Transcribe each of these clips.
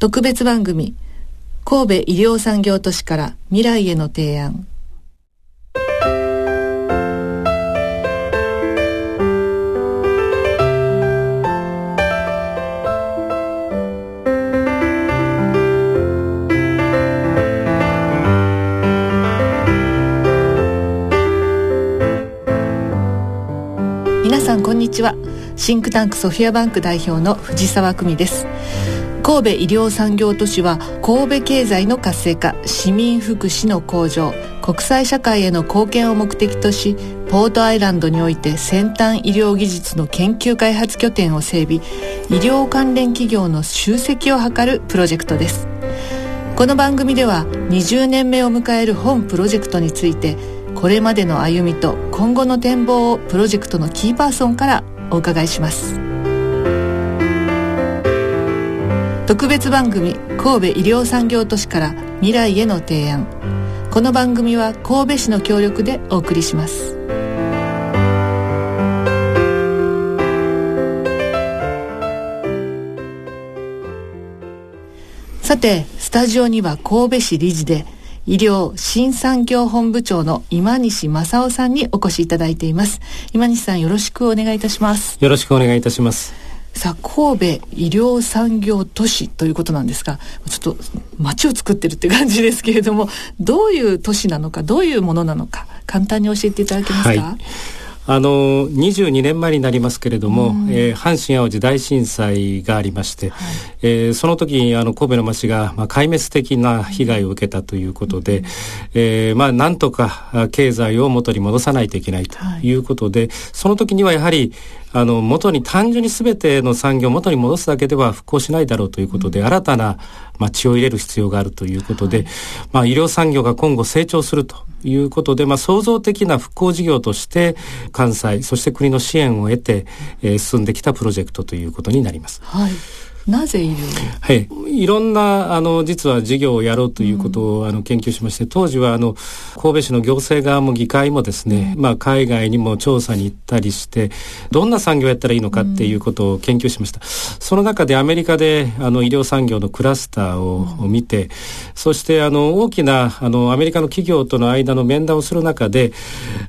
特別番組神戸医療産業都市から未来への提案。皆さんこんにちは。シンクタンクソフィアバンク代表の藤沢久美です。神戸医療産業都市は神戸経済の活性化市民福祉の向上国際社会への貢献を目的としポートアイランドにおいて先端医療技術の研究開発拠点を整備。医療関連企業の集積を図るプロジェクトです。この番組では20年目を迎える本プロジェクトについてこれまでの歩みと今後の展望をプロジェクトのキーパーソンからお伺いします。特別番組神戸医療産業都市から未来への提案。この番組は神戸市の協力でお送りします。さてスタジオには神戸市理事で医療新産業本部長の今西正夫さんにお越しいただいています。今西さんよろしくお願いいたします。よろしくお願いいたします。さあ神戸医療産業都市ということなんですがちょっと街を作ってるって感じですけれどもどういう都市なのかどういうものなのか簡単に教えていただけますか、はい。あの22年前になりますけれども、うん、えー、阪神・淡路大震災がありまして、はい、えー、その時にあの神戸の町が、まあ、壊滅的な被害を受けたということで、うん、えー、まあ、なんとか経済を元に戻さないといけないとい。うことで、はい、その時にはやはりあの元に単純に全ての産業を元に戻すだけでは復興しないだろうということで、うん、新たな、まあ、血を入れる必要があるということで、はい、まあ、医療産業が今後成長するということで、まあ、創造的な復興事業として関西そして国の支援を得て、えー、進んできたプロジェクトということになります。はいなぜ医療はい。いろんな、あの、実は事業をやろうということを、うん、あの、研究しまして、当時は、あの、神戸市の行政側も議会もですね、うん、まあ、海外にも調査に行ったりして、どんな産業をやったらいいのかっていうことを研究しました。うん、その中でアメリカで、あの、医療産業のクラスターを見て、そして、あの、大きな、あの、アメリカの企業との間の面談をする中で、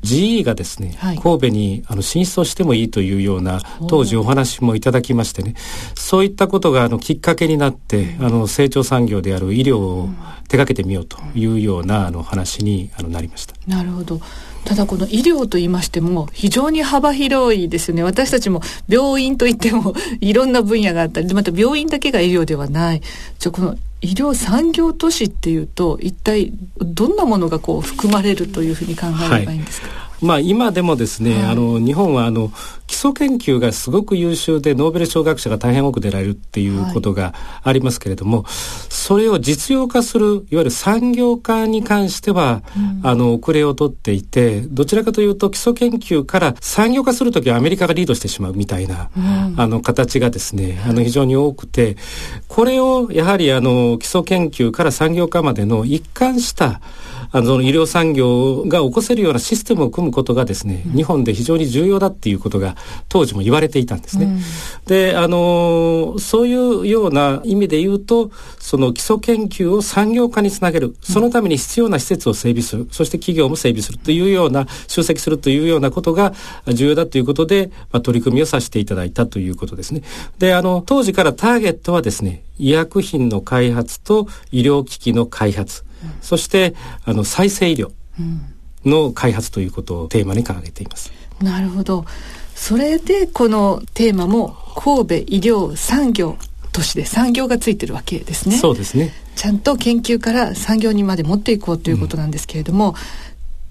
GE がですね、はい、神戸に、あの、進出をしてもいいというような、当時お話もいただきましてね、そういったことことがあのきっかけになってあの成長産業である医療を手掛けてみようというようなあの話にあのなりました。なるほど。ただこの医療と言いましても非常に幅広いですよね。私たちも病院といっても いろんな分野があったりまた病院だけが医療ではない。じゃこの医療産業都市っていうと一体どんなものがこう含まれるというふうに考えればいいんですか、はいまあ、今でもですね、はい、あの日本はあの基礎研究がすごく優秀でノーベル賞学者が大変多く出られるっていうことがありますけれども、はい、それを実用化するいわゆる産業化に関しては、うん、あの遅れをとっていてどちらかというと基礎研究から産業化する時はアメリカがリードしてしまうみたいな、うん、あの形がですねあの非常に多くてこれをやはりあの基礎研究から産業化までの一貫したあのその医療産業が起こせるようなシステムを組むことがですね、うん、日本で非常に重要だっていうことが当時も言われていたんですね。うん、で、あのそういうような意味で言うと、その基礎研究を産業化につなげる、そのために必要な施設を整備する、そして企業も整備するというような、集積するというようなことが重要だということで、まあ、取り組みをさせていただいたということですね。で、あの、当時からターゲットはですね、医薬品の開発と医療機器の開発、そしてあの再生医療の開発ということをテーマに掲げています。なるほど。それでこのテーマも神戸医療産業都市で産業がついてるわけですね。そうですね。ちゃんと研究から産業にまで持っていこうということなんですけれども、うん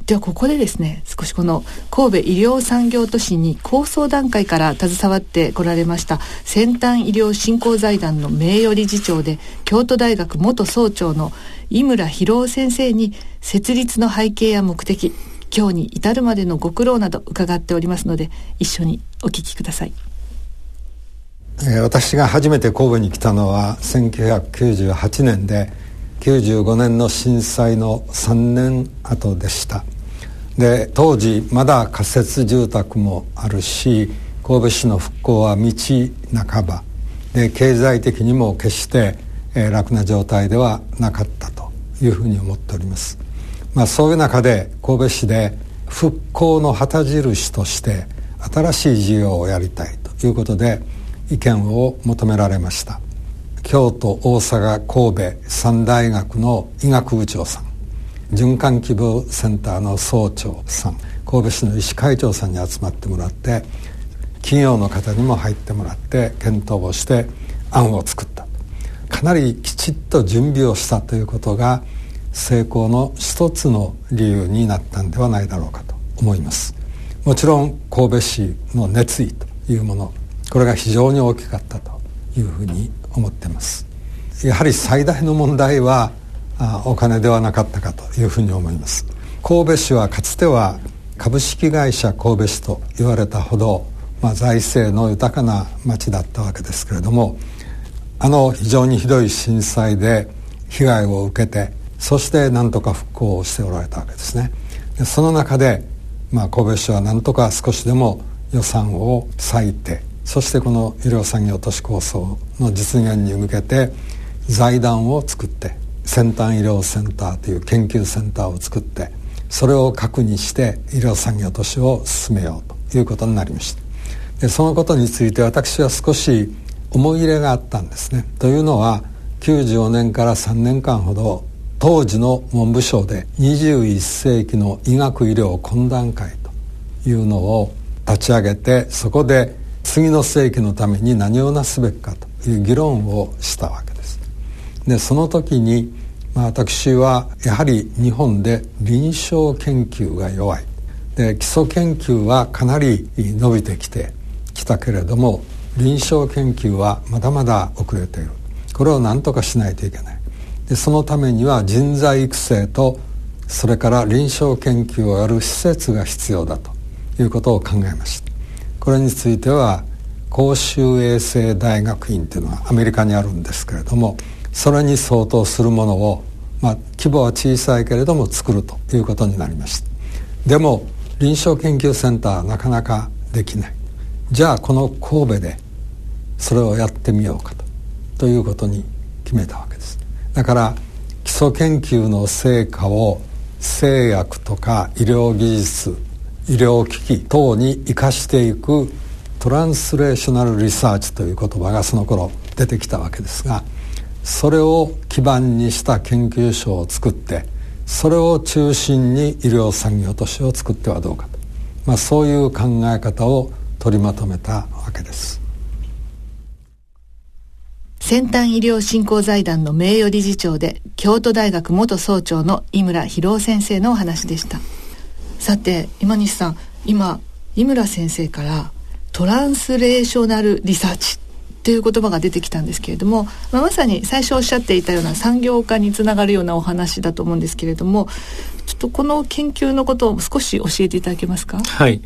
ではここでですね少しこの神戸医療産業都市に構想段階から携わってこられました先端医療振興財団の名誉理事長で京都大学元総長の井村博夫先生に設立の背景や目的今日に至るまでのご苦労など伺っておりますので一緒にお聞きください。私が初めて神戸に来たのは1998年で95年の震災の3年後でしたで当時まだ仮設住宅もあるし神戸市の復興は道半ば。で経済的にも決して、えー、楽な状態ではなかったというふうに思っております。まあ、そういう中で神戸市で復興の旗印として新しい事業をやりたいということで意見を求められました。京都大阪神戸三大学の医学部長さん。循環希望センターの総長さん神戸市の医師会長さんに集まってもらって企業の方にも入ってもらって検討をして案を作った。かなりきちっと準備をしたということが成功の一つの理由になったんではないだろうかと思います。もちろん神戸市の熱意というものこれが非常に大きかったというふうに思ってます。やはり最大の問題はお金ではなかったかというふうに思います。神戸市はかつては株式会社神戸市と言われたほど、まあ、財政の豊かな町だったわけですけれどもあの非常にひどい震災で被害を受けてそして何とか復興をしておられたわけですね。でその中で、まあ、神戸市は何とか少しでも予算を割いてそしてこの医療産業都市構想の実現に向けて財団を作って先端医療センターという研究センターを作ってそれを核にして医療産業都市を進めようということになりました。でそのことについて私は少し思い入れがあったんですね。というのは95年から3年間ほど当時の文部省で21世紀の医学医療懇談会というのを立ち上げてそこで次の世紀のために何をなすべきかという議論をしたわけです。でその時に、まあ、私はやはり日本で臨床研究が弱い。で基礎研究はかなり伸びてきてきたけれども臨床研究はまだまだ遅れている。これを何とかしないといけない。でそのためには人材育成とそれから臨床研究をやる施設が必要だということを考えました。これについては公衆衛生大学院というのはアメリカにあるんですけれどもそれに相当するものを、まあ、規模は小さいけれども作るということになりました。でも臨床研究センターはなかなかできない。じゃあこの神戸でそれをやってみようかとということに決めたわけです。だから基礎研究の成果を製薬とか医療技術医療機器等に生かしていくトランスレーショナルリサーチという言葉がその頃出てきたわけですがそれを基盤にした研究所を作ってそれを中心に医療産業都市を作ってはどうかと、まあ、そういう考え方を取りまとめたわけです。先端医療振興財団の名誉理事長で京都大学元総長の井村博夫先生のお話でしたさて今西さん今井村先生からトランスレーショナルリサーチという言葉が出てきたんですけれども、まあ、まさに最初おっしゃっていたような産業化につながるようなお話だと思うんですけれどもちょっとこの研究のことを少し教えていただけますか？はい。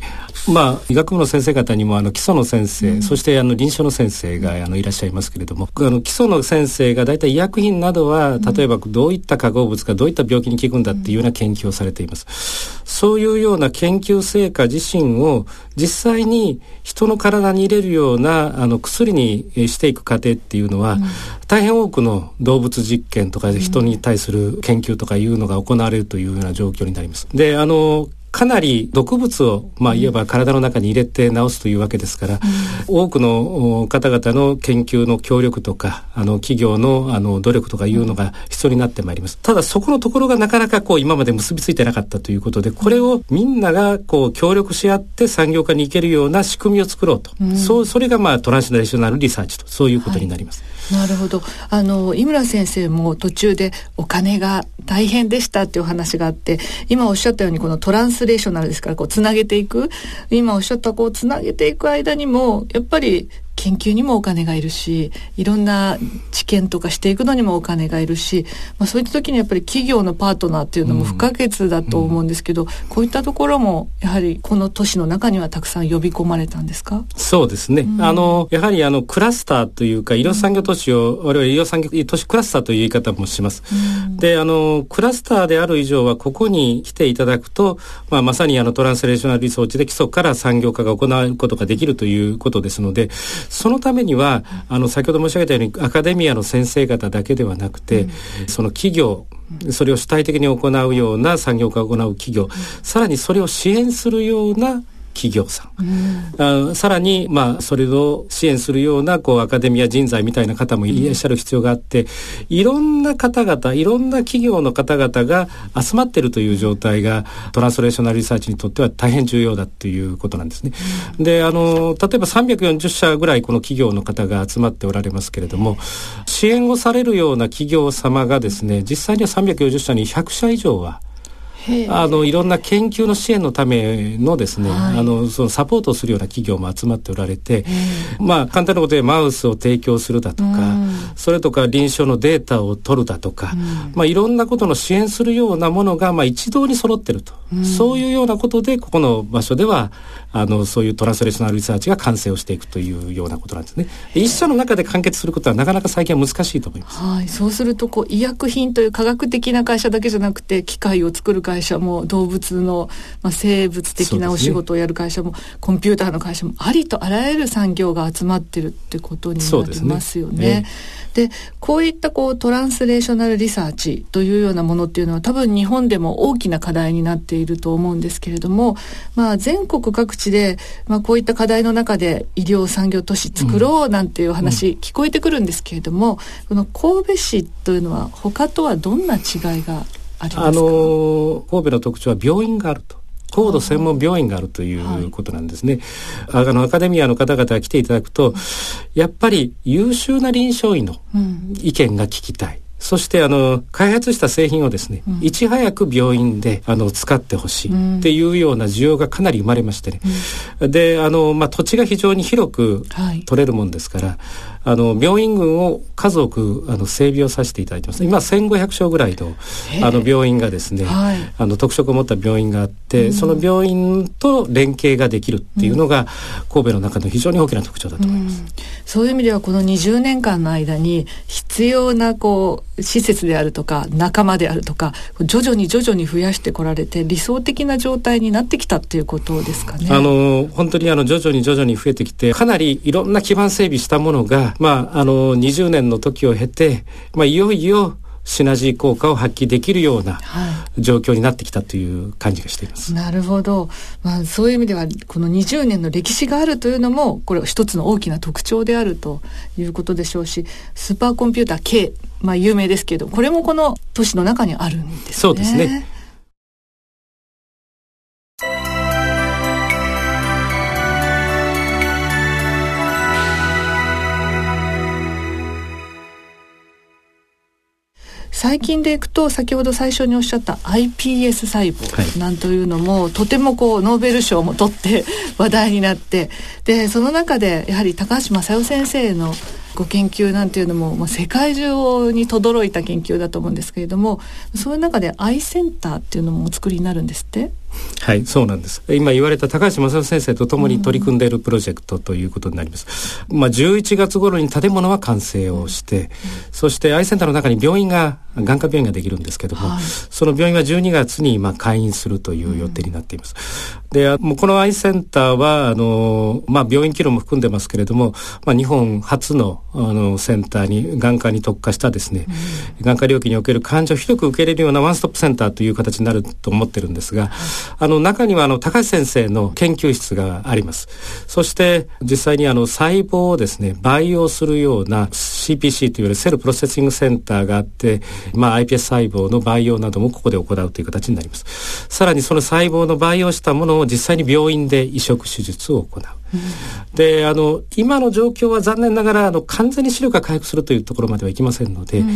まあ医学部の先生方にもあの基礎の先生、うん、そしてあの臨床の先生があのいらっしゃいますけれどもあの基礎の先生が大体医薬品などは例えばどういった化合物がどういった病気に効くんだっていうような研究をされています、そういうような研究成果自身を実際に人の体に入れるようなあの薬にしていく過程っていうのは、うん、大変多くの動物実験とか人に対する研究とかいうのが行われるというような状況になります。であのかなり毒物を、まあ、いわば体の中に入れて治すというわけですから、うん、多くの方々の研究の協力とか、あの、企業の、あの、努力とかいうのが必要になってまいります。ただ、そこのところがなかなかこう、今まで結びついてなかったということで、これをみんながこう、協力し合って産業化に行けるような仕組みを作ろうと。うん、そう、それがまあ、トランスナショナルリサーチと、そういうことになります。はい。なるほど。あの井村先生も途中でお金が大変でしたっていう話があって今おっしゃったようにこのトランスレーショナルですからこうつなげていく。今おっしゃったこうつなげていく間にもやっぱり研究にもお金がいるしいろんな知見とかしていくのにもお金がいるし、まあ、そういった時にやっぱり企業のパートナーっていうのも不可欠だと思うんですけど、うん。うん、こういったところもやはりこの都市の中にはたくさん呼び込まれたんですか？そうですね、うん、あのやはりあのクラスターというか医療産業都市を、我々医療産業都市クラスターという言い方もします。であのクラスターである以上はここに来ていただくと、まあ、まさにあのトランスレーショナルリソーチで基礎から産業化が行われることができるということですのでそのためにはあの先ほど申し上げたようにアカデミアの先生方だけではなくて、うん、その企業それを主体的に行うような産業化を行う企業、さらにそれを支援するような企業さん、うん、さらに、まあ、それを支援するようなこうアカデミア人材みたいな方もいらっしゃる必要があって、うん、いろんな方々いろんな企業の方々が集まっているという状態がトランスレーショナルリサーチにとっては大変重要だということなんですね。うん、であの例えば340社ぐらいこの企業の方が集まっておられますけれども支援をされるような企業様がですね実際には340社に100社以上はあのいろんな研究の支援のためのですね、はい、あのそのサポートをするような企業も集まっておられて、まあ簡単なことでマウスを提供するだとか、それとか臨床のデータを取るだとか、まあいろんなことの支援するようなものがまあ一堂に揃ってると、そういうようなことでここの場所ではあのそういうトランスレーショナルリサーチが完成をしていくというようなことなんですね。一社の中で完結することはなかなか最近は難しいと思います。はい、そうするとこう医薬品という科学的な会社だけじゃなくて機械を作る会会社も動物の、まあ、生物的なお仕事をやる会社も、ね、コンピューターの会社もありとあらゆる産業が集まってるってことになりますよね。で、こういったこうトランスレーショナルリサーチというようなものっていうのは多分日本でも大きな課題になっていると思うんですけれども、まあ、全国各地で、まあ、こういった課題の中で医療産業都市作ろうなんていう話、聞こえてくるんですけれども、この神戸市というのは他とはどんな違いがあの神戸の特徴は病院があると。高度専門病院があるということなんですね。はい、あの、アカデミアの方々が来ていただくと、やっぱり優秀な臨床医の意見が聞きたい。そしてあの開発した製品をですね、うん、いち早く病院であの使ってほしいっていうような需要がかなり生まれましてね、うん、であの、まあ、土地が非常に広く取れるもんですから、はい、あの病院群を数多くあの整備をさせていただいてます。今1500床ぐらいのあの病院がですね、はい、あの特色を持った病院があって、うん、その病院と連携ができるっていうのが、神戸の中の非常に大きな特徴だと思います、そういう意味ではこの20年間の間に必要なこう施設であるとか仲間であるとか徐々に徐々に増やしてこられて理想的な状態になってきたっていうことですかね。あの本当にあの徐々に徐々に増えてきてかなりいろんな基盤整備したものが、まあ、あの20年の時を経て、まあ、いよいよシナジー効果を発揮できるような状況になってきたという感じがしています。はい、なるほど。まあそういう意味ではこの20年の歴史があるというのもこれ一つの大きな特徴であるということでしょうし、スーパーコンピューター K まあ有名ですけど、これもこの都市の中にあるんですね。そうですね。最近でいくと先ほど最初におっしゃった iPS 細胞なんというのも、はい、とてもこうノーベル賞も取って話題になってでその中でやはり高橋正代先生のご研究なんていうのも、まあ、世界中に轟いた研究だと思うんですけれどもそういう中でアイセンターっていうのもお作りになるんですって？はいそうなんです。今言われた高橋正先生とともに取り組んでいるプロジェクトということになります、うん、まあ11月頃に建物は完成をして、うん、そしてアイセンターの中に病院が眼科病院ができるんですけども、はい、その病院は12月にまあ開院するという予定になっています、うん、でもうこのアイセンターはあのまあ病院機能も含んでますけれども、まあ、日本初のあのセンターに眼科に特化したですね、眼科料金における患者を広く受け入れるようなワンストップセンターという形になると思ってるんですが、あの中にはあの高橋先生の研究室があります。そして実際にあの細胞をですね培養するような CPC というセルプロセッシングセンターがあって、まあ iPS 細胞の培養などもここで行うという形になります。さらにその細胞の培養したものを実際に病院で移植手術を行う。であの今の状況は残念ながらあの完全に視力が回復するというところまではいきませんので、うん、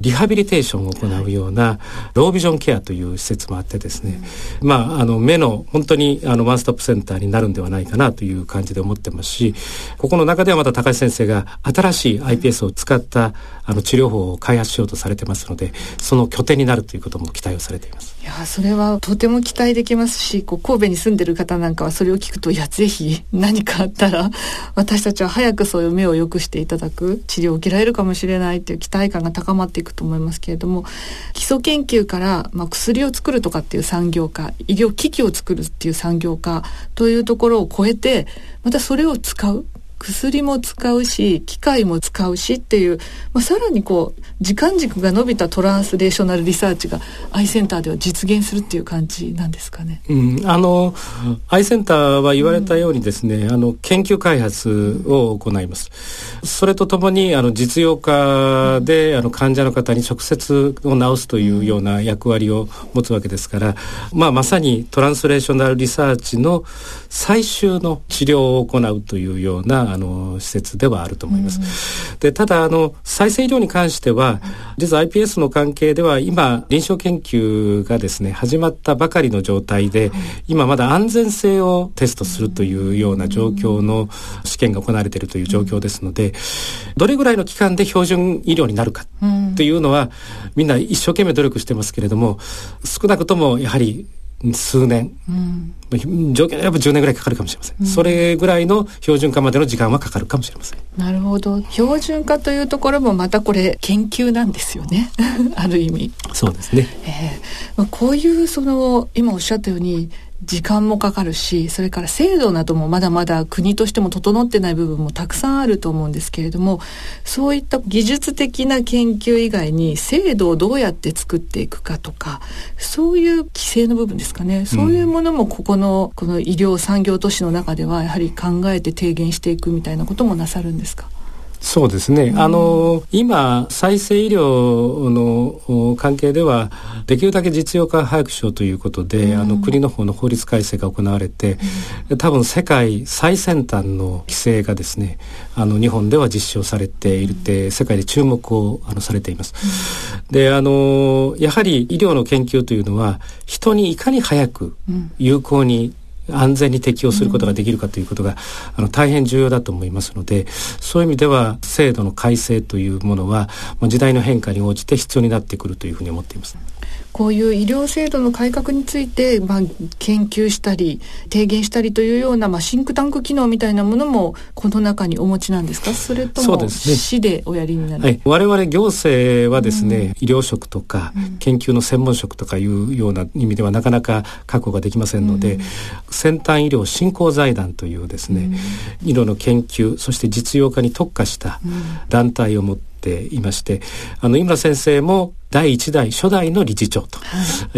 リハビリテーションを行うような、ロービジョンケアという施設もあってですね、うん、まああの目の本当にあのワンストップセンターになるんではないかなという感じで思ってますしここの中ではまた高橋先生が新しい iPS を使ったあの治療法を開発しようとされてますのでその拠点になるということも期待をされています。いやそれはとても期待できますしこう神戸に住んでる方なんかはそれを聞くといやぜひ何かあったら私たちは早くそういう目を良くしていただく治療を受けられるかもしれないという期待感が高まっていくと思いますけれども基礎研究から、まあ、薬を作るとかっていう産業化医療機器を作るっていう産業化というところを超えてまたそれを使う。薬も使うし機械も使うしっていう、まあ、さらにこう時間軸が伸びたトランスレーショナルリサーチがアイセンターでは実現するっていう感じなんですかね。うん、あのアイセンターは言われたようにですね、うん、あの研究開発を行います。それとともにあの実用化であの患者の方に直接を治すというような役割を持つわけですから、まあ、まさにトランスレーショナルリサーチの最終の治療を行うというようなあの施設ではあると思います。うん、でただあの再生医療に関しては実は iPS の関係では今臨床研究がですね始まったばかりの状態で、今まだ安全性をテストするというような状況の試験が行われているという状況ですので、どれぐらいの期間で標準医療になるかというのは、みんな一生懸命努力してますけれども少なくともやはり数年、うん、条件やっぱ10年ぐらいかかるかもしれません、うん、それぐらいの標準化までの時間はかかるかもしれません。なるほど。標準化というところもまたこれ研究なんですよね。ある意味。そうですね、えーまあ、こういうその今おっしゃったように時間もかかるしそれから制度などもまだまだ国としても整ってない部分もたくさんあると思うんですけれどもそういった技術的な研究以外に制度をどうやって作っていくかとかそういう規制の部分ですかね。そういうものもここのこの医療産業都市の中ではやはり考えて提言していくみたいなこともなさるんですか？そうですね、うん、あの今再生医療の関係ではできるだけ実用化を早くしようということで、うん、あの国の方の法律改正が行われて、うん、多分世界最先端の規制がですねあの日本では実施をされているって、世界で注目をあのされています。であのやはり医療の研究というのは人にいかに早く有効に安全に適用することができるかということが、うん、あの大変重要だと思いますのでそういう意味では制度の改正というものは時代の変化に応じて必要になってくるというふうに思っています。こういう医療制度の改革について、まあ、研究したり提言したりというような、まあ、シンクタンク機能みたいなものもこの中にお持ちなんですか？それとも市でおやりになる、ねはい、我々行政はですね、うん、医療職とか、研究の専門職とかいうような意味ではなかなか確保ができませんので、うん、先端医療振興財団というですね、医療の研究そして実用化に特化した団体を持っていましてあの井村先生も第1代初代の理事長と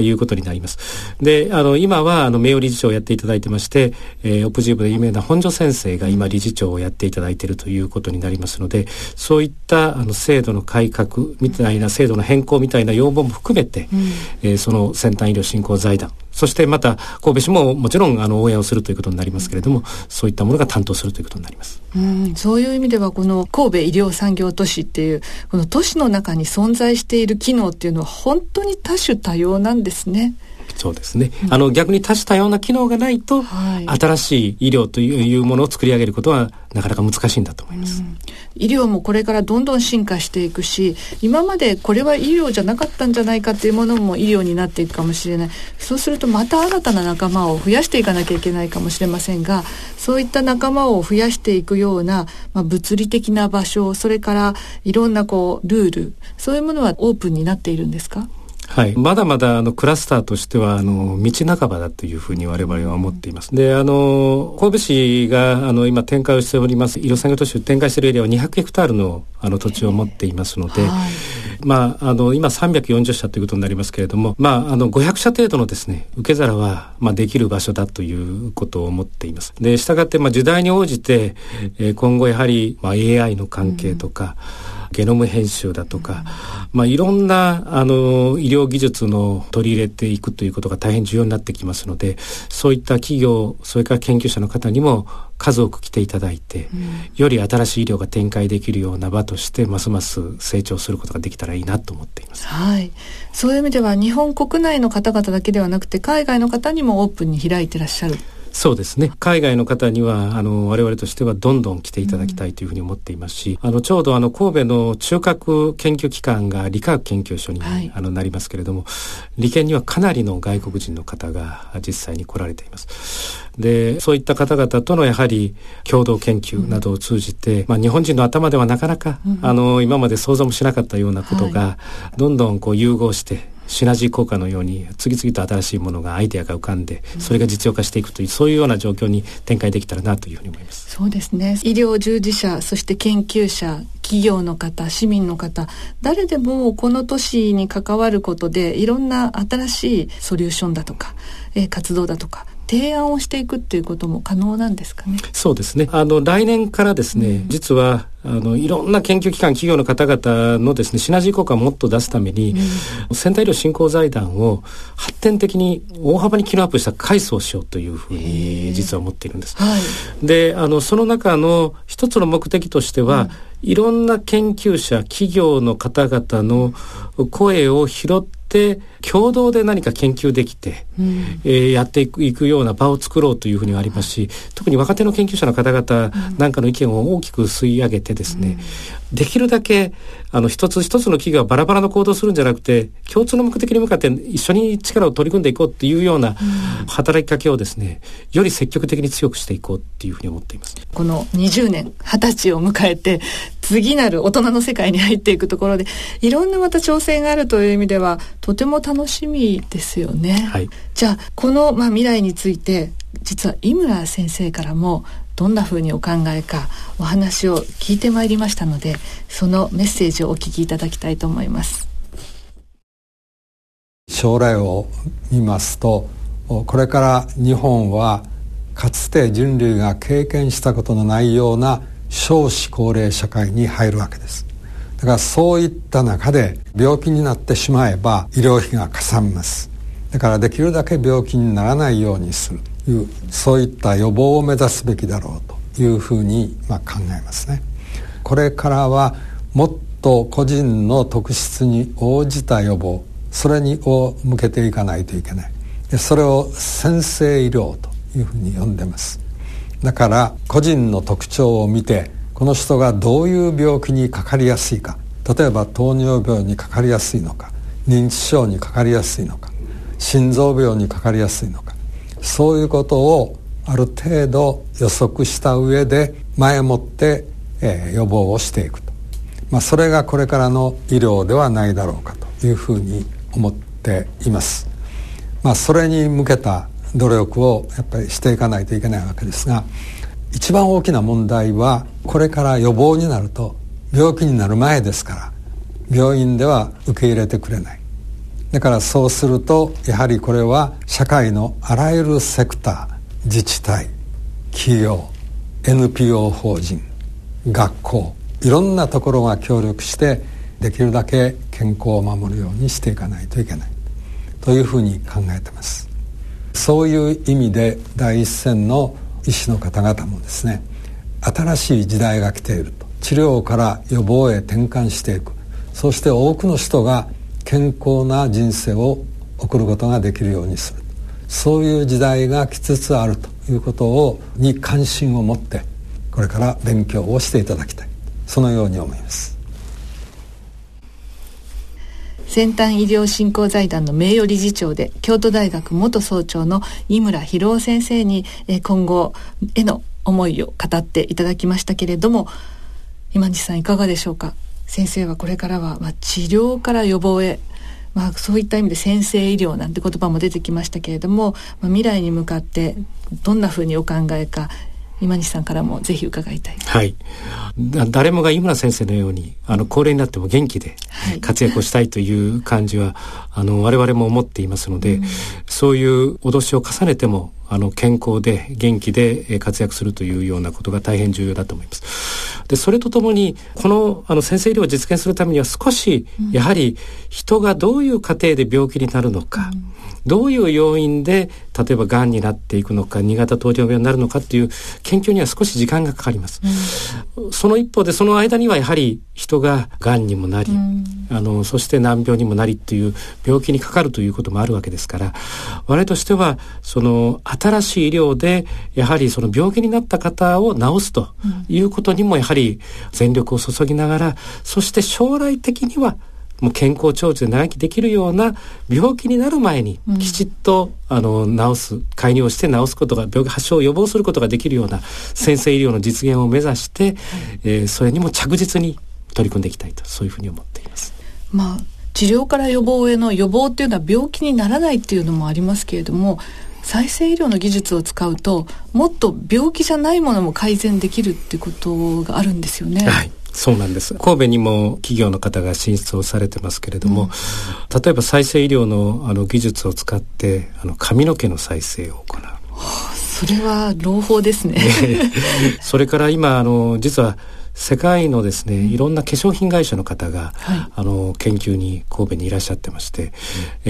い。うことになります。はい、で、あの、今は、あの、名誉理事長をやっていただいてまして、えー、オプジーブで有名な本庶先生が今理事長をやっていただいているということになりますので、そういったあの制度の改革みたいな、制度の変更みたいな要望も含めて、うん、えー、その先端医療振興財団、そしてまた神戸市ももちろんあの応援をするということになりますけれども、そういったものが担当するということになります。うん、そういう意味ではこの神戸医療産業都市っていうこの都市の中に存在している機能っていうのは本当に多種多様なんですね。そうですね、うん、あの逆に多種多様な機能がないと、はい、新しい医療というものを作り上げることはなかなか難しいんだと思います、うん、医療もこれからどんどん進化していくし今までこれは医療じゃなかったんじゃないかっていうものも医療になっていくかもしれない。そうするとまた新たな仲間を増やしていかなきゃいけないかもしれませんがそういった仲間を増やしていくような、まあ、物理的な場所それからいろんなこうルールそういうものはオープンになっているんですか？はい、まだまだあのクラスターとしてはあの道半ばだというふうに我々は思っています。で、あの神戸市があの今展開をしております医療産業都市を展開しているエリアは200ヘクタールのあの土地を持っていますので、はい、まああの今340社ということになりますけれども、まああの500社程度のですね受け皿はまあできる場所だということを思っています。で、したがってまあ時代に応じて、えー、今後やはりまあ AI の関係とか、うんゲノム編集だとか、まあ、いろんなあの医療技術の取り入れていくということが大変重要になってきますのでそういった企業それから研究者の方にも数多く来ていただいて、うん、より新しい医療が展開できるような場としてますます成長することができたらいいなと思っています。はい、そういう意味では日本国内の方々だけではなくて海外の方にもオープンに開いてらっしゃるそうですね。海外の方にはあの我々としてはどんどん来ていただきたいというふうに思っていますし、うん、あのちょうどあの神戸の中核研究機関が理化学研究所に、はい、あのなりますけれども理研にはかなりの外国人の方が実際に来られています。でそういった方々とのやはり共同研究などを通じて、うん、まあ、日本人の頭ではなかなか、うん、あの今まで想像もしなかったようなことが、はい、どんどんこう融合してシナジー効果のように次々と新しいものがアイデアが浮かんでそれが実用化していくというそういうような状況に展開できたらなというふうに思いますそうですね医療従事者そして研究者企業の方市民の方誰でもこの都市に関わることでいろんな新しいソリューションだとか、えー、活動だとか提案をしていくっていうことも可能なんですかね？そうですね。あの来年からですね、うん、実はあのいろんな研究機関企業の方々のですねシナジー効果をもっと出すために、うん、先端医療振興財団を発展的に大幅に機能アップした改装しようというふうに実は思っているんです。はい、であのその中の一つの目的としては、うん。いろんな研究者企業の方々の声を拾って共同で何か研究できて、うん、えー、やっていくいくような場を作ろうというふうにはありますし特に若手の研究者の方々なんかの意見を大きく吸い上げてですね、うん、できるだけあの一つ一つの企業はバラバラの行動するんじゃなくて共通の目的に向かって一緒に力を取り組んでいこうっていうような働きかけをですねより積極的に強くしていこうっていうふうに思っています。この20年20歳を迎えて次なる大人の世界に入っていくところでいろんなまた挑戦があるという意味ではとても楽しみですよね。はい、じゃあこの、まあ、未来について実は井村先生からもどんなふうにお考えかお話を聞いてまいりましたのでそのメッセージをお聞きいただきたいと思います。将来を見ますとこれから日本はかつて人類が経験したことのないような少子高齢社会に入るわけです。だからそういった中で病気になってしまえば医療費がかさみます。だからできるだけ病気にならないようにする。というそういった予防を目指すべきだろうというふうにまあ考えますね。これからはもっと個人の特質に応じた予防それにを向けていかないといけない。でそれを先生医療というふうに呼んでます。だから個人の特徴を見てこの人がどういう病気にかかりやすいか。例えば糖尿病にかかりやすいのか。認知症にかかりやすいのか。心臓病にかかりやすいのか。そういうことをある程度予測した上で前もって、えー、予防をしていくと、まあ、それがこれからの医療ではないだろうかというふうに思っています。まあ、それに向けた努力をやっぱりしていかないといけないわけですが一番大きな問題はこれから予防になると病気になる前ですから病院では受け入れてくれない。だからそうするとやはりこれは社会のあらゆるセクター自治体企業 NPO 法人学校いろんなところが協力してできるだけ健康を守るようにしていかないといけない。というふうに考えてます。そういう意味で第一線の医師の方々もですね新しい時代が来ていると。治療から予防へ転換していく。そして多くの人が健康な人生を送ることができるようにする。そういう時代が来つつあるということをに関心を持ってこれから勉強をしていただきたい。そのように思います。先端医療振興財団の名誉理事長で京都大学元総長の井村博夫先生に今後への思いを語っていただきましたけれども今西さんいかがでしょうか？先生はこれからは、まあ、治療から予防へまあ、そういった意味で先生医療なんて言葉も出てきましたけれども、まあ、未来に向かってどんなふうにお考えか今西さんからもぜひ伺いたい。はい。誰もが井村先生のように、あの、高齢になっても元気で活躍をしたいという感じは、はい、あの、我々も思っていますので、うん、そういう脅しを重ねても、あの、健康で元気で活躍するというようなことが大変重要だと思います。で、それとともに、この、あの、先生医療を実現するためには少し、やはり人がどういう過程で病気になるのか、うんどういう要因で例えばがんになっていくのか2型糖尿病になるのかっていう研究には少し時間がかかります、うん、その一方でその間にはやはり人ががんにもなり、うん、あのそして難病にもなりっていう病気にかかるということもあるわけですから我々としてはその新しい医療でやはりその病気になった方を治すということにもやはり全力を注ぎながらそして将来的にはもう健康長寿で長生きできるような病気になる前にきちっと、うん、あの治す介入をして治すことが病気発症を予防することができるような先生医療の実現を目指して、うん、えー、それにも着実に取り組んでいきたいとそういうふうに思っています。まあ治療から予防への予防っていうのは病気にならないっていうのもありますけれども再生医療の技術を使うともっと病気じゃないものも改善できるってことがあるんですよね。はいそうなんです。神戸にも企業の方が進出をされてますけれども、うん、例えば再生医療のあの技術を使ってあの髪の毛の再生を行う。はあ、それは朗報ですね。それから今あの実は世界のですね、いろんな化粧品会社の方が、はい、あの研究に神戸にいらっしゃってまして、うん、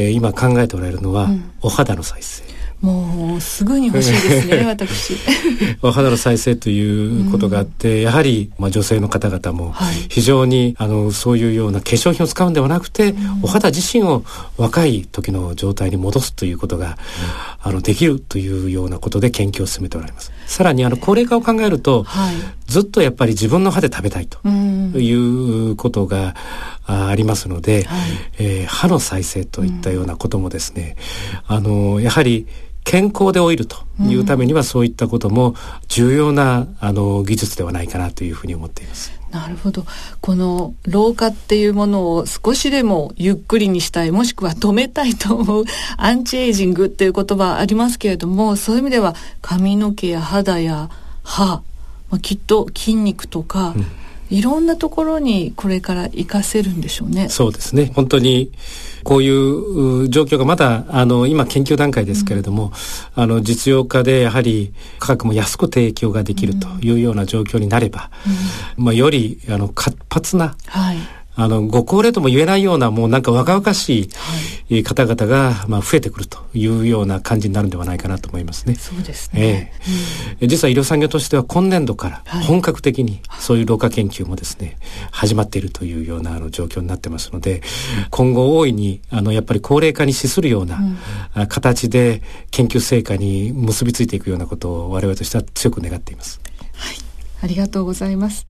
えー、今考えておられるのは、うん、お肌の再生。もうすぐに欲しいですね私。お肌の再生ということがあって、うん、やはり、まあ、女性の方々も非常に、はい、あのそういうような化粧品を使うんではなくて、うん、お肌自身を若い時の状態に戻すということが、うん、あのできるというようなことで研究を進めておられます。さらにあの高齢化を考えると、はい、ずっとやっぱり自分の歯で食べたいということが、ありますので、はい、えー、歯の再生といったようなこともですね、あのやはり健康で老いるというためには、そういったことも重要なあの技術ではないかなというふうに思っています。なるほどこの老化っていうものを少しでもゆっくりにしたいもしくは止めたいと思う アンチエイジングっていう言葉ありますけれどもそういう意味では髪の毛や肌や歯、まあ、きっと筋肉とか、うんいろんなところにこれから活かせるんでしょうね。そうですね。本当にこういう状況がまだあの今研究段階ですけれども、うん、あの実用化でやはり価格も安く提供ができるというような状況になれば、うん、まあよりあの活発な、はいあの、ご高齢とも言えないような、もうなんか若々しい方々が、まあ、増えてくるというような感じになるんではないかなと思いますね。そうですね。えー、実は医療産業としては今年度から本格的にそういう老化研究もですね、始まっているというようなあの状況になってますので、今後大いに、あの、やっぱり高齢化に資するような、うん、形で研究成果に結びついていくようなことを我々としては強く願っています。はい。ありがとうございます。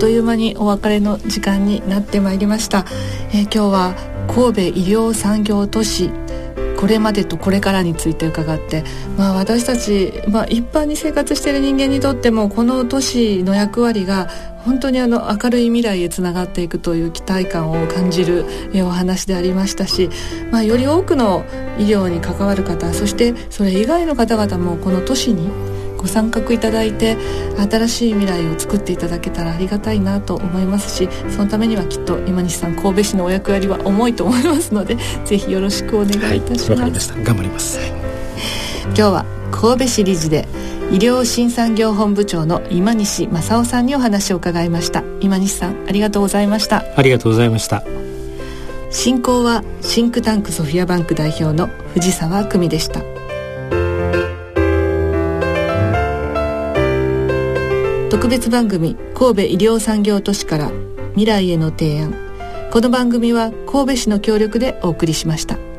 という間にお別れの時間になってまいりました、えー、今日は神戸医療産業都市。これまでとこれからについて伺って、まあ、私たち、まあ、一般に生活している人間にとってもこの都市の役割が本当にあの明るい未来へつながっていくという期待感を感じるお話でありましたし、まあ、より多くの医療に関わる方そしてそれ以外の方々もこの都市にご参画いただいて新しい未来を作っていただけたらありがたいなと思いますしそのためにはきっと今西さん神戸市のお役割は重いと思いますので ぜひよろしくお願いいたします、はい、ま頑張ります、今日は神戸市理事で医療新産業本部長の今西正夫さんにお話を伺いました。今西さんありがとうございました。ありがとうございました。進行はシンクタンクソフィアバンク代表の藤沢久美でした特別番組神戸医療産業都市から未来への提案この番組は神戸市の協力でお送りしました。